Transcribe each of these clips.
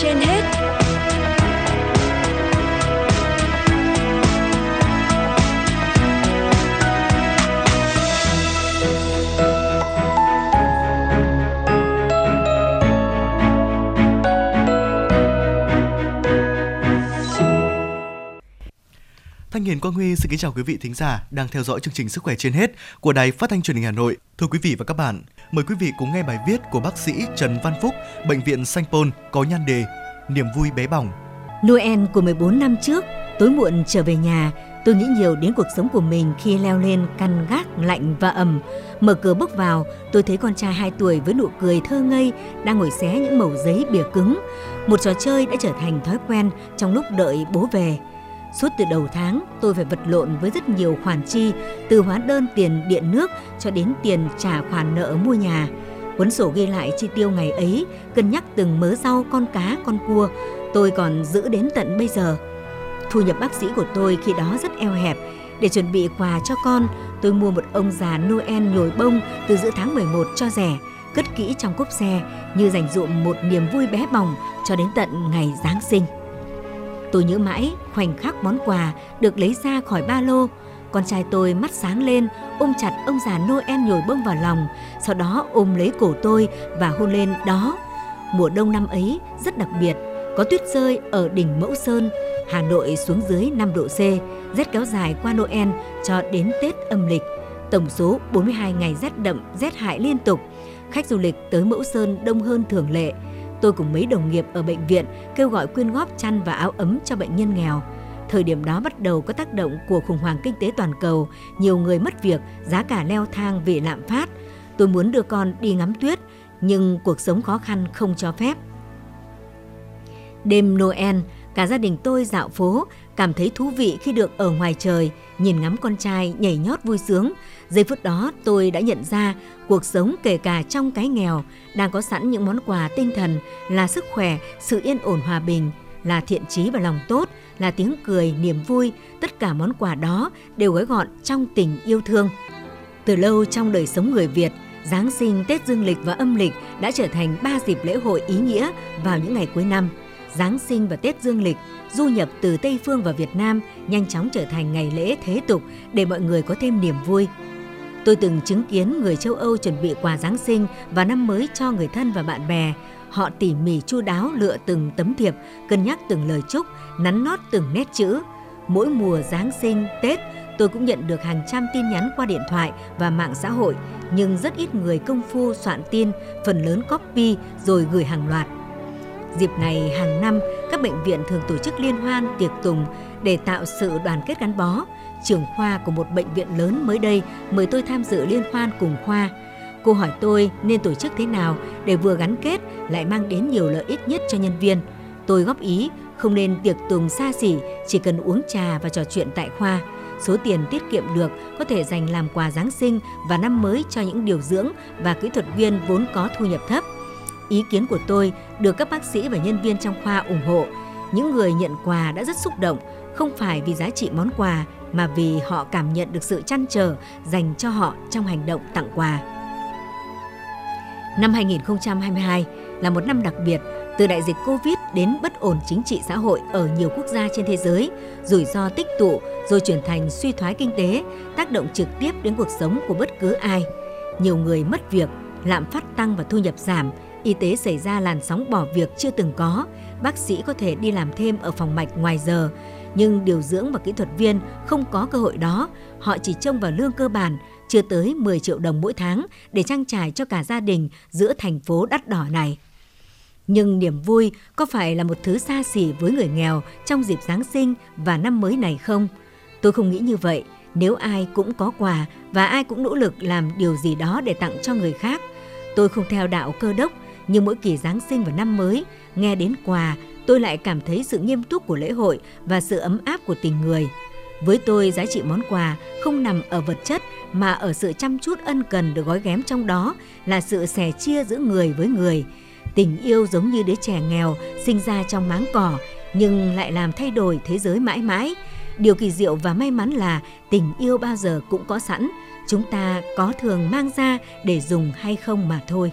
trên hết Thanh Hiền Quang Huy xin kính chào quý vị thính giả đang theo dõi chương trình Sức khỏe trên hết của Đài Phát thanh Truyền hình Hà Nội. Thưa quý vị và các bạn, mời quý vị cùng nghe bài viết của bác sĩ Trần Văn Phúc, bệnh viện Sanh Pôn có nhan đề Niềm vui bé bỏng. Noel của 14 năm trước, tối muộn trở về nhà, tôi nghĩ nhiều đến cuộc sống của mình khi leo lên căn gác lạnh và ẩm. Mở cửa bước vào, tôi thấy con trai 2 tuổi với nụ cười thơ ngây đang ngồi xé những mẩu giấy bìa cứng. Một trò chơi đã trở thành thói quen trong lúc đợi bố về. Suốt từ đầu tháng, tôi phải vật lộn với rất nhiều khoản chi, từ hóa đơn tiền điện nước cho đến tiền trả khoản nợ mua nhà. Cuốn sổ ghi lại chi tiêu ngày ấy, cân nhắc từng mớ rau, con cá, con cua, tôi còn giữ đến tận bây giờ. Thu nhập bác sĩ của tôi khi đó rất eo hẹp. Để chuẩn bị quà cho con, tôi mua một ông già Noel nhồi bông từ giữa tháng 11 cho rẻ, cất kỹ trong cốp xe như dành dụm một niềm vui bé bỏng cho đến tận ngày Giáng sinh. Tôi nhớ mãi khoảnh khắc món quà được lấy ra khỏi ba lô. Con trai tôi mắt sáng lên, ôm chặt ông già Noel nhồi bông vào lòng, sau đó ôm lấy cổ tôi và hôn lên đó. Mùa đông năm ấy rất đặc biệt, có tuyết rơi ở đỉnh Mẫu Sơn, Hà Nội xuống dưới 5 độ C, rét kéo dài qua Noel cho đến Tết âm lịch. Tổng số 42 ngày rét đậm, rét hại liên tục. Khách du lịch tới Mẫu Sơn đông hơn thường lệ tôi cùng mấy đồng nghiệp ở bệnh viện kêu gọi quyên góp chăn và áo ấm cho bệnh nhân nghèo. Thời điểm đó bắt đầu có tác động của khủng hoảng kinh tế toàn cầu, nhiều người mất việc, giá cả leo thang vì lạm phát. Tôi muốn đưa con đi ngắm tuyết, nhưng cuộc sống khó khăn không cho phép. Đêm Noel, cả gia đình tôi dạo phố, cảm thấy thú vị khi được ở ngoài trời, nhìn ngắm con trai nhảy nhót vui sướng. Giây phút đó tôi đã nhận ra cuộc sống kể cả trong cái nghèo đang có sẵn những món quà tinh thần là sức khỏe, sự yên ổn hòa bình, là thiện trí và lòng tốt, là tiếng cười, niềm vui, tất cả món quà đó đều gói gọn trong tình yêu thương. Từ lâu trong đời sống người Việt, Giáng sinh, Tết Dương lịch và âm lịch đã trở thành ba dịp lễ hội ý nghĩa vào những ngày cuối năm. Giáng sinh và Tết Dương lịch du nhập từ Tây Phương vào Việt Nam nhanh chóng trở thành ngày lễ thế tục để mọi người có thêm niềm vui. Tôi từng chứng kiến người châu Âu chuẩn bị quà Giáng sinh và năm mới cho người thân và bạn bè. Họ tỉ mỉ chu đáo lựa từng tấm thiệp, cân nhắc từng lời chúc, nắn nót từng nét chữ. Mỗi mùa Giáng sinh, Tết, tôi cũng nhận được hàng trăm tin nhắn qua điện thoại và mạng xã hội, nhưng rất ít người công phu soạn tin, phần lớn copy rồi gửi hàng loạt. Dịp này hàng năm, các bệnh viện thường tổ chức liên hoan, tiệc tùng để tạo sự đoàn kết gắn bó. Trưởng khoa của một bệnh viện lớn mới đây mời tôi tham dự liên hoan cùng khoa. Cô hỏi tôi nên tổ chức thế nào để vừa gắn kết lại mang đến nhiều lợi ích nhất cho nhân viên. Tôi góp ý không nên tiệc tùng xa xỉ, chỉ cần uống trà và trò chuyện tại khoa. Số tiền tiết kiệm được có thể dành làm quà Giáng sinh và năm mới cho những điều dưỡng và kỹ thuật viên vốn có thu nhập thấp. Ý kiến của tôi được các bác sĩ và nhân viên trong khoa ủng hộ. Những người nhận quà đã rất xúc động, không phải vì giá trị món quà mà vì họ cảm nhận được sự chăn trở dành cho họ trong hành động tặng quà. Năm 2022 là một năm đặc biệt, từ đại dịch Covid đến bất ổn chính trị xã hội ở nhiều quốc gia trên thế giới, rủi ro tích tụ rồi chuyển thành suy thoái kinh tế, tác động trực tiếp đến cuộc sống của bất cứ ai. Nhiều người mất việc, lạm phát tăng và thu nhập giảm, y tế xảy ra làn sóng bỏ việc chưa từng có, bác sĩ có thể đi làm thêm ở phòng mạch ngoài giờ, nhưng điều dưỡng và kỹ thuật viên không có cơ hội đó, họ chỉ trông vào lương cơ bản chưa tới 10 triệu đồng mỗi tháng để trang trải cho cả gia đình giữa thành phố đắt đỏ này. Nhưng niềm vui có phải là một thứ xa xỉ với người nghèo trong dịp Giáng sinh và năm mới này không? Tôi không nghĩ như vậy. Nếu ai cũng có quà và ai cũng nỗ lực làm điều gì đó để tặng cho người khác. Tôi không theo đạo cơ đốc, nhưng mỗi kỳ Giáng sinh và năm mới, nghe đến quà, tôi lại cảm thấy sự nghiêm túc của lễ hội và sự ấm áp của tình người. Với tôi, giá trị món quà không nằm ở vật chất mà ở sự chăm chút ân cần được gói ghém trong đó là sự sẻ chia giữa người với người. Tình yêu giống như đứa trẻ nghèo sinh ra trong máng cỏ nhưng lại làm thay đổi thế giới mãi mãi. Điều kỳ diệu và may mắn là tình yêu bao giờ cũng có sẵn, chúng ta có thường mang ra để dùng hay không mà thôi.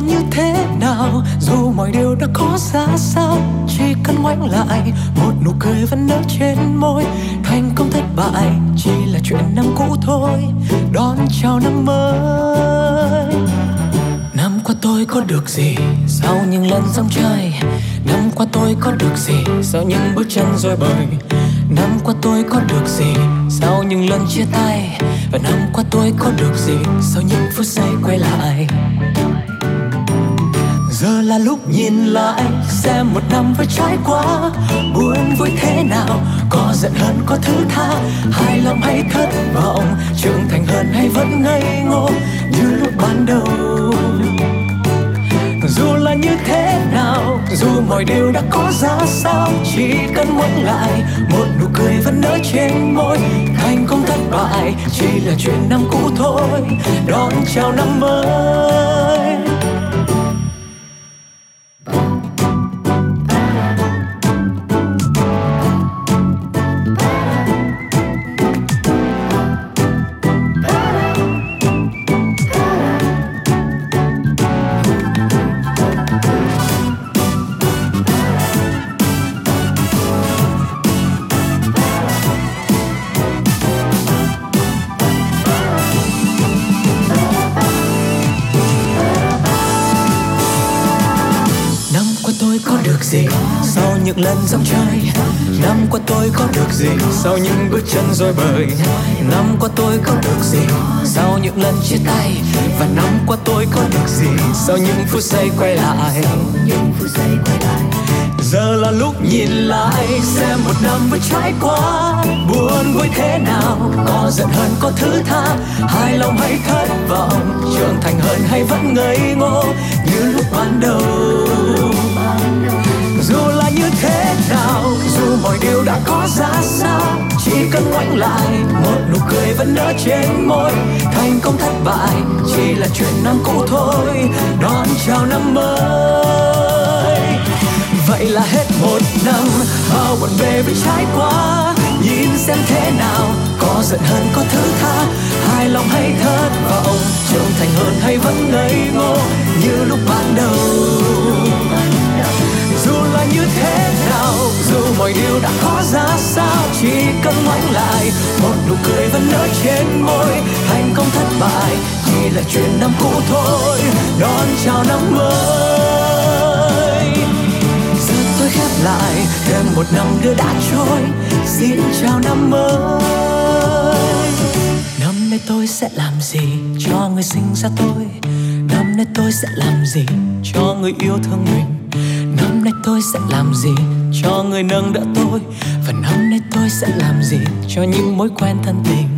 là như thế nào? Dù mọi điều đã có ra sao, chỉ cần ngoảnh lại, một nụ cười vẫn nở trên môi. Thành công thất bại chỉ là chuyện năm cũ thôi. Đón chào năm mới. Năm qua tôi có được gì? Sau những lần dòng chơi năm qua tôi có được gì? Sau những bước chân rồi bời, năm qua tôi có được gì? Sau những lần chia tay, và năm qua tôi có được gì? Sau những phút giây quay lại giờ là lúc nhìn lại xem một năm vừa trải qua. Buồn vui thế nào, có giận hơn, có thứ tha. Hài lòng hay thất vọng, trưởng thành hơn hay vẫn ngây ngô. Như lúc ban đầu, dù là như thế nào, dù mọi điều đã có ra sao, chỉ cần muốn lại, một nụ cười vẫn nở trên môi. Thành công thất bại, chỉ là chuyện năm cũ thôi. Đón chào năm mới. Tôi có được gì? Sau những lần dòng chơi năm qua tôi có được gì? Sau những bước chân rồi bời, năm qua tôi có được gì? Sau những lần chia tay, và năm qua tôi có được gì? Sau những phút giây quay lại là lúc nhìn lại, xem một năm vừa trải qua, buồn vui thế nào, có giận hơn có thứ tha, hài lòng hay thất vọng, trưởng thành hơn hay vẫn ngây ngô, như lúc ban đầu. Dù là như thế nào, dù mọi điều đã có ra sao, chỉ cần ngoảnh lại, một nụ cười vẫn nở trên môi, thành công thất bại chỉ là chuyện năm cũ thôi, đón chào năm mới vậy là hết một năm, bao buồn bề bị trải qua. Nhìn xem thế nào, có giận hơn, có thứ tha. Hài lòng hay thất vọng, trưởng thành hơn hay vẫn ngây ngô. Như lúc ban đầu. Dù là như thế nào, dù mọi điều đã có ra sao, chỉ cần ngoảnh lại, một nụ cười vẫn nở trên môi. Thành công thất bại, chỉ là chuyện năm cũ thôi. Đón chào năm mới khép lại, thêm một năm nữa đã trôi. Xin chào năm mới. Năm nay tôi sẽ làm gì cho người sinh ra tôi? Năm nay tôi sẽ làm gì cho người yêu thương mình? Năm nay tôi sẽ làm gì cho người nâng đỡ tôi? Và năm nay tôi sẽ làm gì cho những mối quen thân tình?